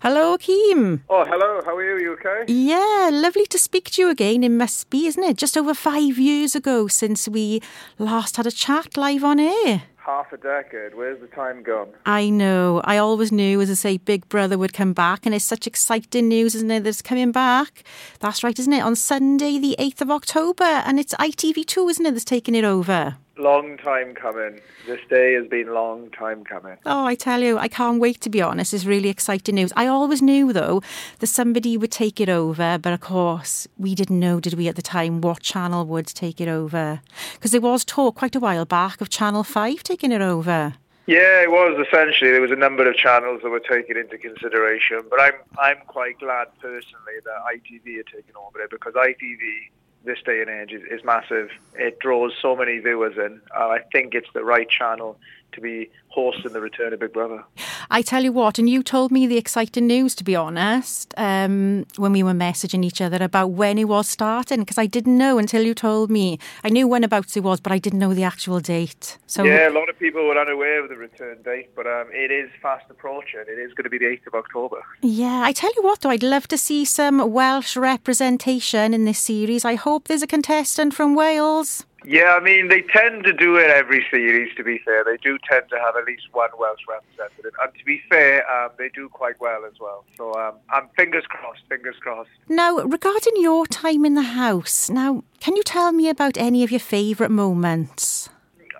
Hello, Keem. Oh, hello. How are you? You okay? Yeah, lovely to speak to you again. It must be, isn't it? Just over five years ago since we last had a chat live on air. Half a decade. Where's the time gone? I know. I always knew, as I say, Big Brother would come back, and it's such exciting news, isn't it? That's coming back. That's right, isn't it? On Sunday, the 8th of October, and it's ITV2, isn't it, that's taking it over? Long time coming. This day has been long time coming. Oh, I tell you, I can't wait to be honest. It's really exciting news. I always knew, though, that somebody would take it over, but of course, we didn't know, did we, at the time, what channel would take it over? Because there was talk quite a while back of Channel 5 taking it over. Yeah, it was essentially there was a number of channels that were taken into consideration, but I'm I'm quite glad personally that ITV are taking over it because ITV this day and age is, is massive. It draws so many viewers in. Uh, I think it's the right channel to be hosting the return of Big Brother. I tell you what, and you told me the exciting news, to be honest, um, when we were messaging each other about when it was starting, because I didn't know until you told me. I knew when about it was, but I didn't know the actual date. So yeah, a lot of people were unaware of the return date, but um, it is fast approaching. It is going to be the 8th of October. Yeah, I tell you what, though, I'd love to see some Welsh representation in this series. I hope there's a contestant from Wales. Yeah, I mean, they tend to do it every series, to be fair. They do tend to have at least one Welsh representative. And to be fair, um, they do quite well as well. So um, I'm fingers crossed, fingers crossed. Now, regarding your time in the house, now, can you tell me about any of your favourite moments?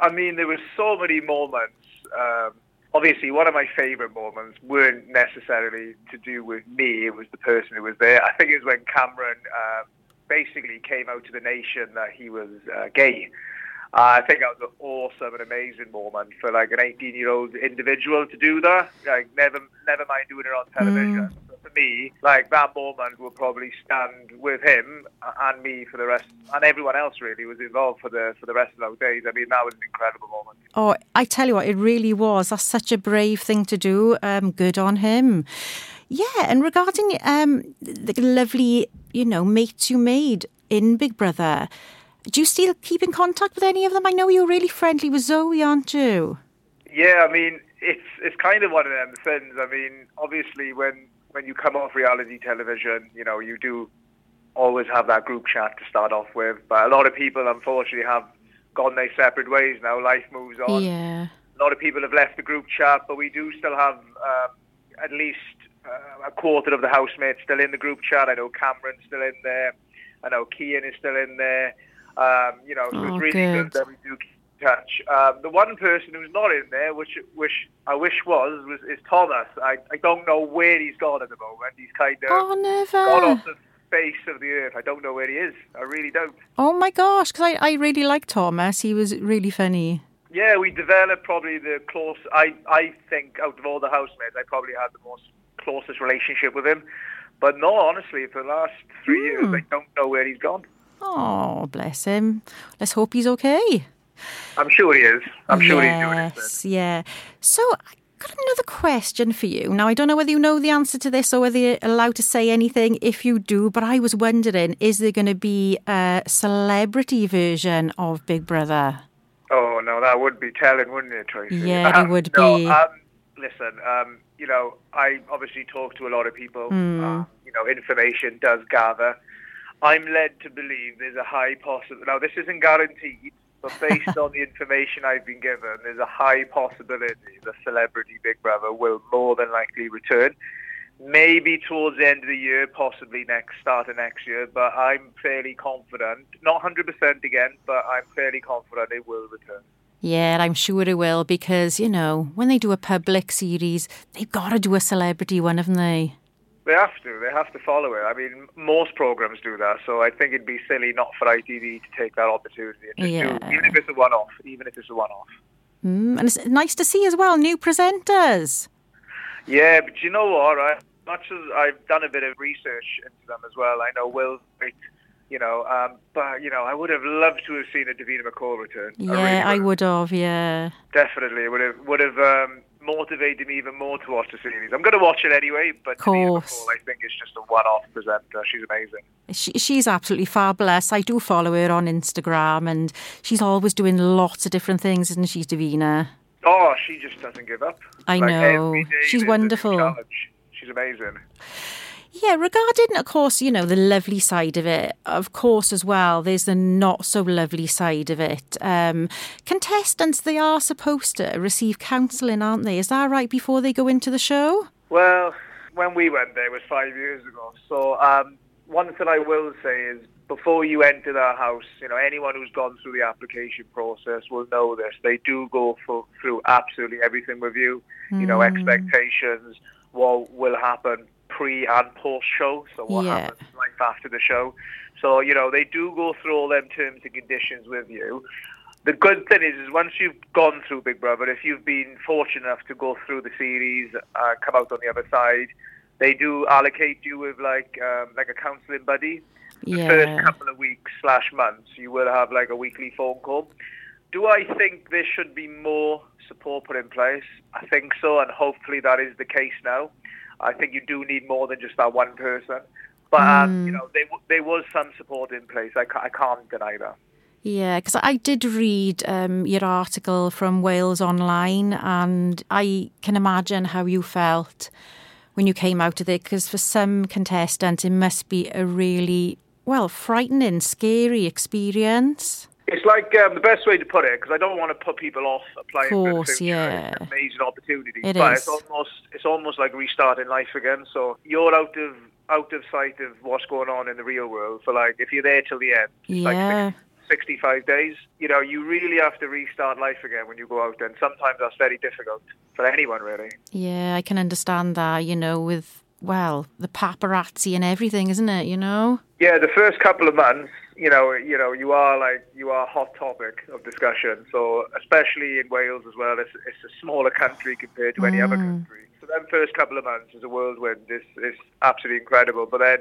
I mean, there were so many moments. Um, obviously, one of my favourite moments weren't necessarily to do with me. It was the person who was there. I think it was when Cameron um, basically came out to the nation that he was uh, gay. Uh, I think that was an awesome and amazing moment for like an 18 year old individual to do that. Like never, never mind doing it on television. Mm. For me, like that moment will probably stand with him and me for the rest, and everyone else really was involved for the for the rest of those days. I mean, that was an incredible moment. Oh, I tell you what, it really was. That's such a brave thing to do. Um, good on him. Yeah, and regarding um, the lovely, you know, mates you made in Big Brother, do you still keep in contact with any of them? I know you're really friendly with Zoe, aren't you? Yeah, I mean, it's it's kind of one of them things. I mean, obviously, when when you come off reality television, you know, you do always have that group chat to start off with. But a lot of people, unfortunately, have gone their separate ways now. Life moves on. Yeah. A lot of people have left the group chat, but we do still have um, at least a quarter of the housemates still in the group chat. I know Cameron's still in there. I know Kian is still in there. Um, you know, so oh, it's really good. good that we do keep in touch. Um, the one person who's not in there, which which I wish was, was is Thomas. I, I don't know where he's gone at the moment. He's kind of oh, never. gone off the face of the earth. I don't know where he is. I really don't. Oh my gosh, because I, I really like Thomas. He was really funny. Yeah, we developed probably the close. I I think out of all the housemates, I probably had the most closest relationship with him. But no, honestly, for the last three mm. years, I don't know where he's gone. Oh, bless him. Let's hope he's okay. I'm sure he is. I'm sure yes, he's doing it. Yes, yeah. So I've got another question for you. Now, I don't know whether you know the answer to this or whether you're allowed to say anything if you do, but I was wondering, is there going to be a celebrity version of Big Brother? Oh, no, that would be telling, wouldn't it, Tracey? Yeah, um, it would no, be. Um, listen, um, you know, I obviously talk to a lot of people. Mm. Um, you know, information does gather. I'm led to believe there's a high possibility. Now, this isn't guaranteed, but based on the information I've been given, there's a high possibility the celebrity Big Brother will more than likely return. Maybe towards the end of the year, possibly next start of next year, but I'm fairly confident. Not 100% again, but I'm fairly confident it will return. Yeah, I'm sure it will because, you know, when they do a public series, they've got to do a celebrity one, haven't they? They have to. They have to follow it. I mean, most programs do that, so I think it'd be silly not for ITV to take that opportunity Yeah. do, even if it's a one-off, even if it's a one-off. Mm, and it's nice to see as well new presenters. Yeah, but you know what? Right? Much as I've done a bit of research into them as well, I know Will's great, you know, um, but you know, I would have loved to have seen a Davina McCall return. Yeah, really I would have. Yeah. Definitely, it would have would have um, motivated me even more to watch the series. I'm going to watch it anyway, but Davina. McCall, I think, is just a one-off presenter. She's amazing. She, she's absolutely fabulous. I do follow her on Instagram, and she's always doing lots of different things, isn't she, Davina? Oh, she just doesn't give up. I Like, know. She's there's a new wonderful. she's amazing. Yeah, regarding, of course, you know, the lovely side of it, of course, as well, there's the not so lovely side of it. Um, contestants, they are supposed to receive counselling, aren't they? Is that right before they go into the show? Well, when we went there, it was five years ago. So, um, one thing I will say is before you enter that house, you know, anyone who's gone through the application process will know this. They do go for, through absolutely everything with you. You know, hmm. expectations, what will happen pre and post show, so what yeah. happens life after the show. So, you know, they do go through all them terms and conditions with you. The good thing is, is once you've gone through Big Brother, if you've been fortunate enough to go through the series, uh, come out on the other side, they do allocate you with like um, like a counselling buddy. The yeah. first couple of weeks slash months, you will have like a weekly phone call. Do I think there should be more support put in place? I think so, and hopefully that is the case now. I think you do need more than just that one person. But mm. um, you know, there, there was some support in place. I, I can't deny that. Yeah, because I did read um, your article from Wales Online, and I can imagine how you felt when you came out of it. Because for some contestants, it must be a really well frightening, scary experience. It's like um, the best way to put it, because I don't want to put people off applying course, for yeah. amazing opportunities. It but is. it's almost it's almost like restarting life again. So you're out of out of sight of what's going on in the real world for like if you're there till the end. Yeah. Like 65 days, you know, you really have to restart life again when you go out, and sometimes that's very difficult for anyone, really. Yeah, I can understand that, you know, with, well, the paparazzi and everything, isn't it, you know? Yeah, the first couple of months, you know, you know, you are like you are a hot topic of discussion. So especially in Wales as well, it's, it's a smaller country compared to any mm. other country. So that first couple of months is a whirlwind. It's, it's absolutely incredible. But then,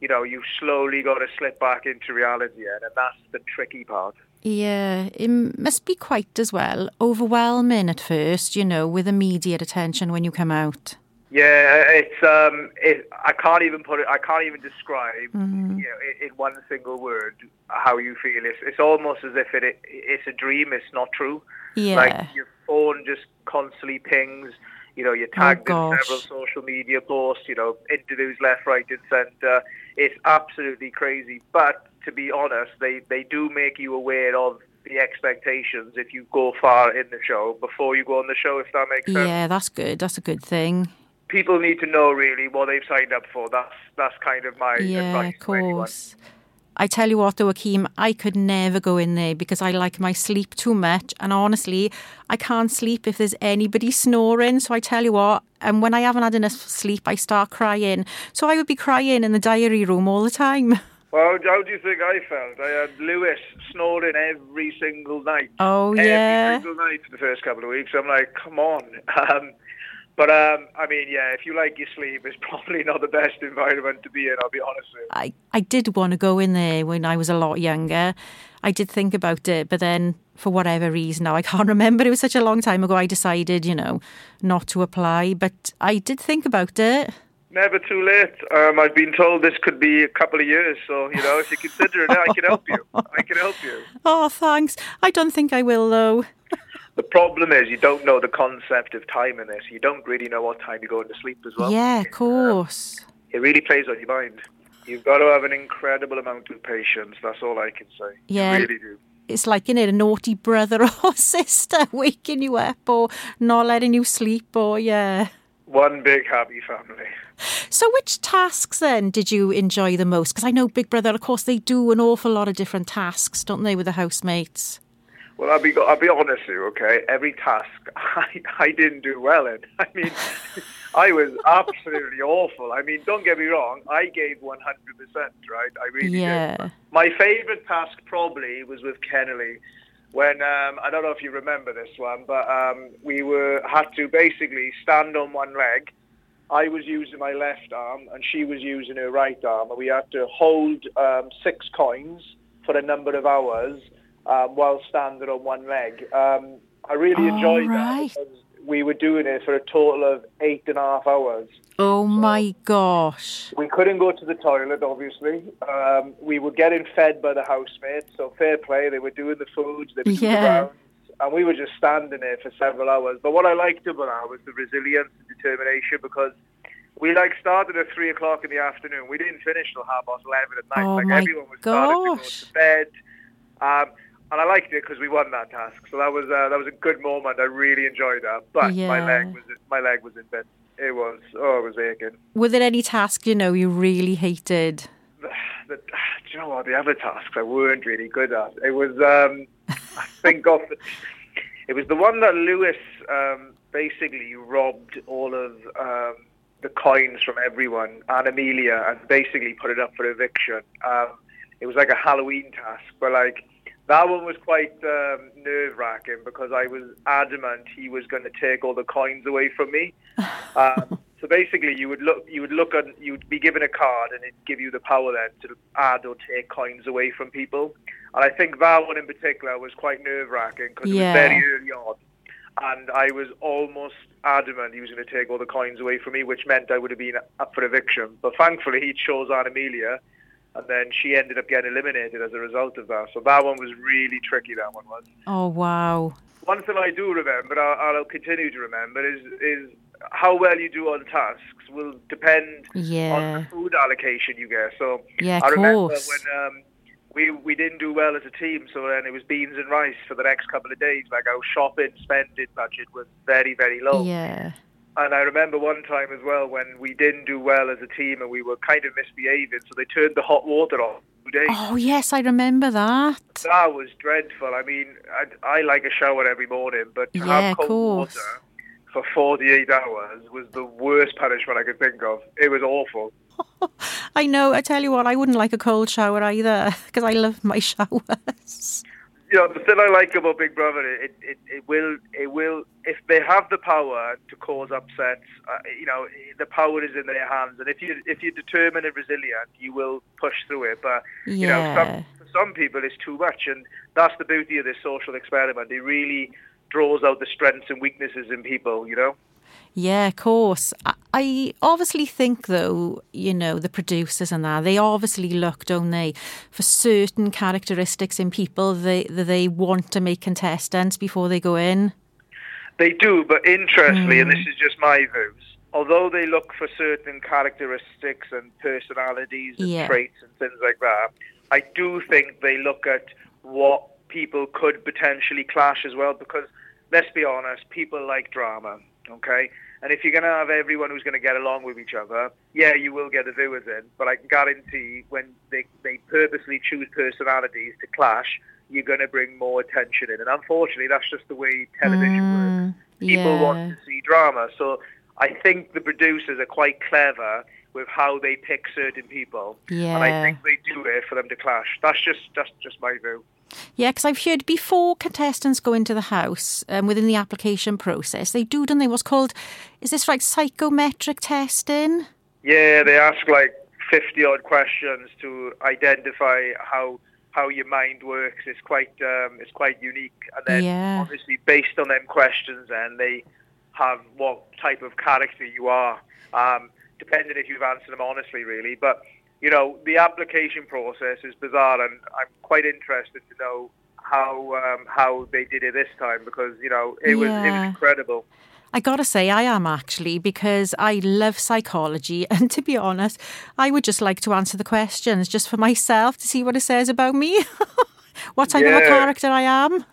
you know, you slowly got to slip back into reality, and that's the tricky part. Yeah, it must be quite as well overwhelming at first, you know, with immediate attention when you come out. Yeah, it's um, it, I can't even put it. I can't even describe, mm-hmm. you know, in, in, one single word how you feel. It's it's almost as if it, it it's a dream. It's not true. Yeah. Like your phone just constantly pings. You know, you're tagged oh, in several social media posts. You know, interviews left, right, and centre. It's absolutely crazy. But to be honest, they they do make you aware of the expectations if you go far in the show before you go on the show. If that makes sense. Yeah, that's good. That's a good thing people need to know really what they've signed up for. That's that's kind of my yeah, advice. of course. I tell you what, though, Akeem, I could never go in there because I like my sleep too much. And honestly, I can't sleep if there's anybody snoring. So I tell you what, and when I haven't had enough sleep, I start crying. So I would be crying in the diary room all the time. Well, how do you think I felt? I had Lewis snoring every single night. Oh, every yeah. Every single night for the first couple of weeks. I'm like, come on. Um, but um, I mean, yeah, if you like your sleep, it's probably not the best environment to be in. I'll be honest with you. I, I did want to go in there when I was a lot younger. I did think about it, but then for whatever reason, now I can't remember. It was such a long time ago. I decided, you know, not to apply, but I did think about it. Never too late. Um, I've been told this could be a couple of years, so you know, if you consider it, I can help you. I can help you. Oh, thanks. I don't think I will though. The problem is you don't know the concept of time in this. You don't really know what time you're going to sleep as well. Yeah, of course. Um, it really plays on your mind. You've got to have an incredible amount of patience. That's all I can say. Yeah. You really do. It's like, you know, a naughty brother or sister waking you up or not letting you sleep or, yeah. One big happy family. So, which tasks then did you enjoy the most? Because I know Big Brother, of course, they do an awful lot of different tasks, don't they, with the housemates? Well, I'll be I'll be honest with you, okay. Every task I I didn't do well in. I mean, I was absolutely awful. I mean, don't get me wrong. I gave one hundred percent, right? I really yeah. did. My favourite task probably was with Kennelly. When um, I don't know if you remember this one, but um, we were had to basically stand on one leg. I was using my left arm, and she was using her right arm, and we had to hold um, six coins for a number of hours um, while standing on one leg. Um, I really enjoyed right. that because we were doing it for a total of eight and a half hours. Oh so my gosh. We couldn't go to the toilet, obviously. Um, we were getting fed by the housemates, so fair play. They were doing the foods, they were doing yeah. the rounds, and we were just standing there for several hours. But what I liked about that was the resilience and determination because we like started at three o'clock in the afternoon. We didn't finish till half past eleven at night. Oh like my everyone was starting to go to bed. Um, and I liked it because we won that task. So that was uh, that was a good moment. I really enjoyed that. But my leg was my leg was in bed. It was oh, it was aching. Were there any tasks you know you really hated? The, the, do you know what? The other tasks I weren't really good at. It was um, I think of the, it was the one that Lewis um, basically robbed all of um, the coins from everyone Anamelia and basically put it up for eviction. Um, it was like a Halloween task, but like that one was quite um, nerve wracking because I was adamant he was going to take all the coins away from me. Um, so basically, you would look, you would look on, you would be given a card, and it'd give you the power then to add or take coins away from people. And I think that one in particular was quite nerve wracking because Yeah. it was very early on, and I was almost adamant he was going to take all the coins away from me, which meant I would have been up for eviction. But thankfully, he chose Anamelia, and then she ended up getting eliminated as a result of that. So that one was really tricky. That one was. Oh wow. One thing I do remember, I'll, I'll continue to remember, is is how well you do on tasks will depend on Yeah. the food allocation you get. So Yeah, I of remember course. when um, we we didn't do well as a team, so then it was beans and rice for the next couple of days. Like our shopping spending budget was very very low. Yeah. And I remember one time as well when we didn't do well as a team and we were kind of misbehaving, so they turned the hot water off for two days. Oh yes, I remember that. That was dreadful. I mean, I, I like a shower every morning, but to Yeah, have cold water for 48 hours was the worst punishment I could think of. It was awful. I know. I tell you what, I wouldn't like a cold shower either because I love my showers. You know, the thing I like about Big Brother, it, it, it will, it will, if they have the power to cause upsets, uh, you know, the power is in their hands. And if you, if you're determined and resilient, you will push through it. But you know, some, for some people it's too much, and that's the beauty of this social experiment. It really draws out the strengths and weaknesses in people. You know. Yeah, of course. I- I obviously think, though, you know, the producers and that, they obviously look, don't they, for certain characteristics in people they, that they want to make contestants before they go in. They do, but interestingly, and Mm. this is just my views, although they look for certain characteristics and personalities and Yeah. traits and things like that, I do think they look at what people could potentially clash as well because, let's be honest, people like drama, okay? And if you're going to have everyone who's going to get along with each other, yeah, you will get the viewers in, but I can guarantee when they, they purposely choose personalities to clash, you're going to bring more attention in. And unfortunately, that's just the way television works Mm, people yeah. want to see drama. So I think the producers are quite clever with how they pick certain people, and I think they do it for them to clash. That's just that's just my view. Yeah, because I've heard before contestants go into the house um, within the application process, they do, don't they, what's called, is this right, psychometric testing? Yeah, they ask like fifty odd questions to identify how how your mind works. It's quite um, it's quite unique, and then Yeah. obviously based on them questions, and they have what type of character you are, um, depending if you've answered them honestly, really. But you know, the application process is bizarre, and I'm quite interested to know how um, how they did it this time because you know it was it was incredible. I gotta say, I am actually, because I love psychology. And to be honest, I would just like to answer the questions just for myself to see what it says about me, what type of a character I am.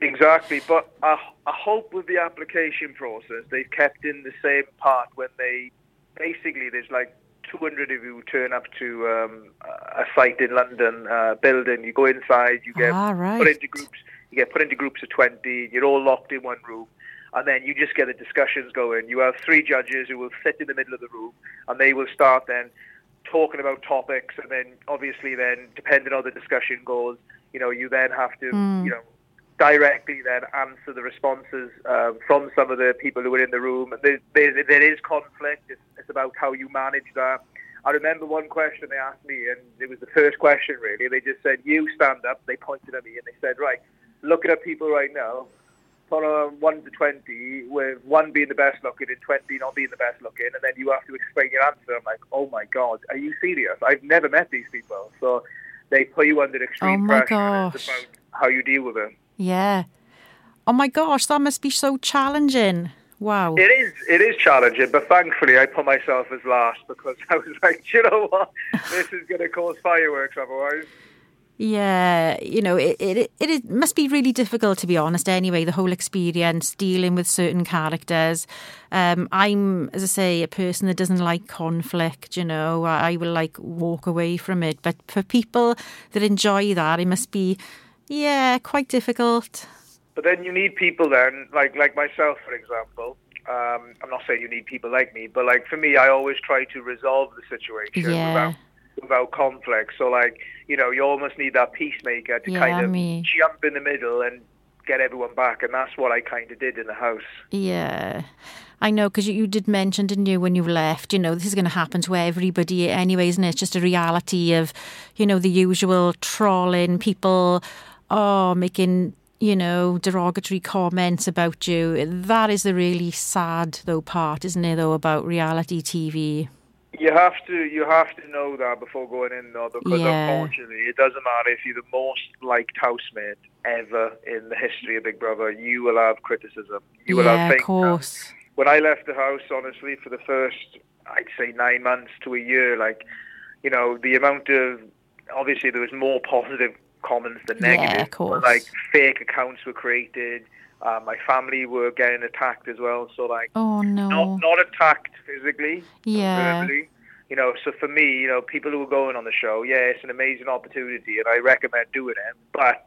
Exactly, but I, I hope with the application process they've kept in the same part when they basically there's like 200 of you turn up to um, a site in London uh, building. You go inside, you get Ah, right. put into groups. You get put into groups of 20. You're all locked in one room, and then you just get the discussions going. You have three judges who will sit in the middle of the room, and they will start then talking about topics, and then obviously then depending on the discussion goes, you know, you then have to, you know directly then answer the responses um, from some of the people who were in the room. There, there, there is conflict. It's, it's about how you manage that. I remember one question they asked me, and it was the first question really. They just said, "You stand up." They pointed at me and they said, "Right, looking at people right now, on one to twenty, with one being the best looking and twenty not being the best looking, and then you have to explain your answer." I'm like, "Oh my god, are you serious? I've never met these people." So they put you under extreme Oh pressure. It's about how you deal with it. Yeah. Oh my gosh, that must be so challenging. Wow. It is. It is challenging, but thankfully I put myself as last because I was like, you know what, this is going to cause fireworks otherwise. Yeah, you know, it, it it it must be really difficult to be honest. Anyway, the whole experience dealing with certain characters. Um, I'm, as I say, a person that doesn't like conflict. You know, I, I will like walk away from it. But for people that enjoy that, it must be, yeah, quite difficult. But then you need people then, like like myself, for example. Um, I'm not saying you need people like me, but like for me, I always try to resolve the situation Yeah. without without conflict. So like you know, you almost need that peacemaker to Yeah, kind of me. jump in the middle and get everyone back, and that's what I kind of did in the house. Yeah. I know, because you, you did mention, didn't you, when you left, you know, this is going to happen to everybody anyway, isn't it? It's just a reality of, you know, the usual trolling, people, oh, making, you know, derogatory comments about you. That is the really sad, though, part, isn't it, though, about reality TV? You have to you have to know that before going in though, because Yeah. unfortunately it doesn't matter if you're the most liked housemate ever in the history of Big Brother, you will have criticism. You will yeah, have of things. course. When I left the house, honestly, for the first I'd say nine months to a year, like you know, the amount of obviously there was more positive comments Yeah, negative. of course. Like fake accounts were created. Uh, my family were getting attacked as well. So like Oh, no. not not attacked physically, Yeah. verbally. You know, so for me, you know, people who are going on the show, yeah, it's an amazing opportunity, and I recommend doing it. But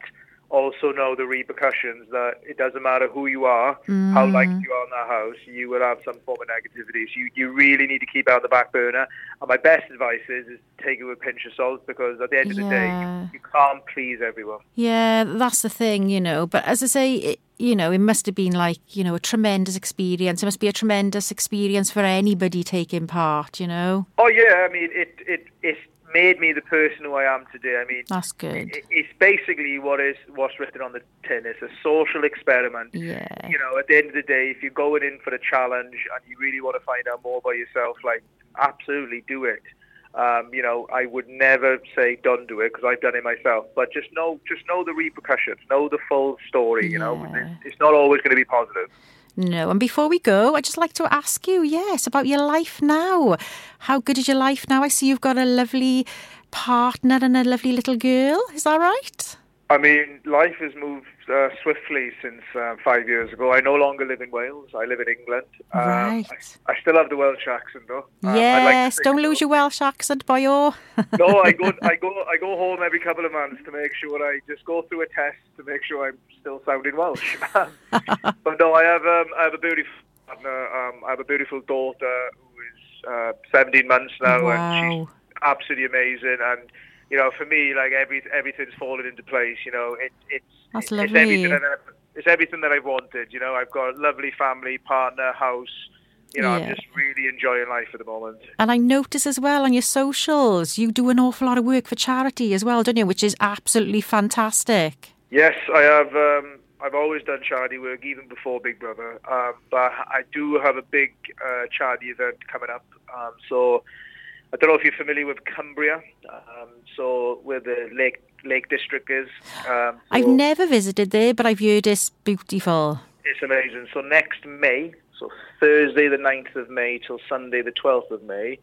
also know the repercussions that it doesn't matter who you are, how Mm. liked you are in that house, you will have some form of negativity. So you, you really need to keep on the back burner. And my best advice is, is take it with a pinch of salt because at the end of the day, you, you can't please everyone. Yeah, that's the thing, you know. But as I say, it, you know, it must have been like, you know, a tremendous experience. It must be a tremendous experience for anybody taking part, you know. Oh yeah, I mean, it it it made me the person who I am today. I mean, That's good. it's basically what is what's written on the tin. It's a social experiment. Yeah. You know, at the end of the day, if you're going in for a challenge and you really want to find out more about yourself, like absolutely do it. Um, you know, I would never say don't do it because I've done it myself. But just know, just know the repercussions, know the full story. You know, Yeah. it's, it's not always going to be positive. No. And before we go, I'd just like to ask you, yes, about your life now. How good is your life now? I see you've got a lovely partner and a lovely little girl. Is that right? I mean, life has moved uh, swiftly since uh, five years ago. I no longer live in Wales. I live in England. Um, Right. I, I still have the Welsh accent, though. Um, I'd like yes. Don't lose your Welsh accent, boyo. no, I go, I go, I go home every couple of months to make sure I just go through a test to make sure I'm still sounding Welsh. but no, I have, um, I have a beautiful partner. Um, I have a beautiful daughter who is uh, 17 months now, and she's absolutely amazing. And you know, for me, like every everything's fallen into place. You know, it, it's That's it's lovely. everything that I, it's everything that I've wanted. You know, I've got a lovely family, partner, house. You know, Yeah. I'm just really enjoying life at the moment. And I notice as well on your socials, you do an awful lot of work for charity as well, don't you? Which is absolutely fantastic. Yes, I have. Um, I've always done charity work, even before Big Brother. Um, but I do have a big uh, charity event coming up. Um, so I don't know if you're familiar with Cumbria. Um, so where the Lake Lake District is. Um, I've never visited there, but I've heard it's beautiful. It's amazing. So next May, so Thursday the 9th of May till Sunday the 12th of May,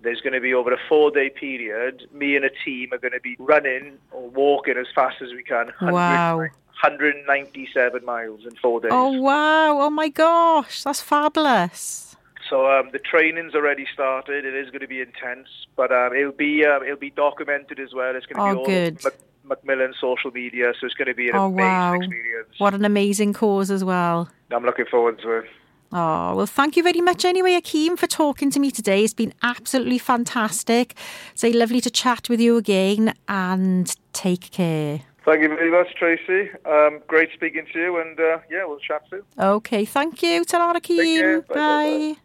there's going to be over a four-day period. Me and a team are going to be running or walking as fast as we can. 100 Wow. 197 miles in four days. Oh, wow. Oh, my gosh. That's fabulous. So um, the training's already started. It is going to be intense, but um, it'll be um, it'll be documented as well. It's going to Oh, be all good. Mac- Macmillan social media, so it's going to be an Oh, amazing wow. experience. What an amazing cause as well. I'm looking forward to it. Oh, well, thank you very much anyway, Akeem, for talking to me today. It's been absolutely fantastic. Say lovely to chat with you again and take care. Thank you very much, Tracey. Um, great speaking to you, and uh, yeah, we'll chat soon. Okay, thank you. Ta-ra. Akeem. Bye, bye, bye. Bye.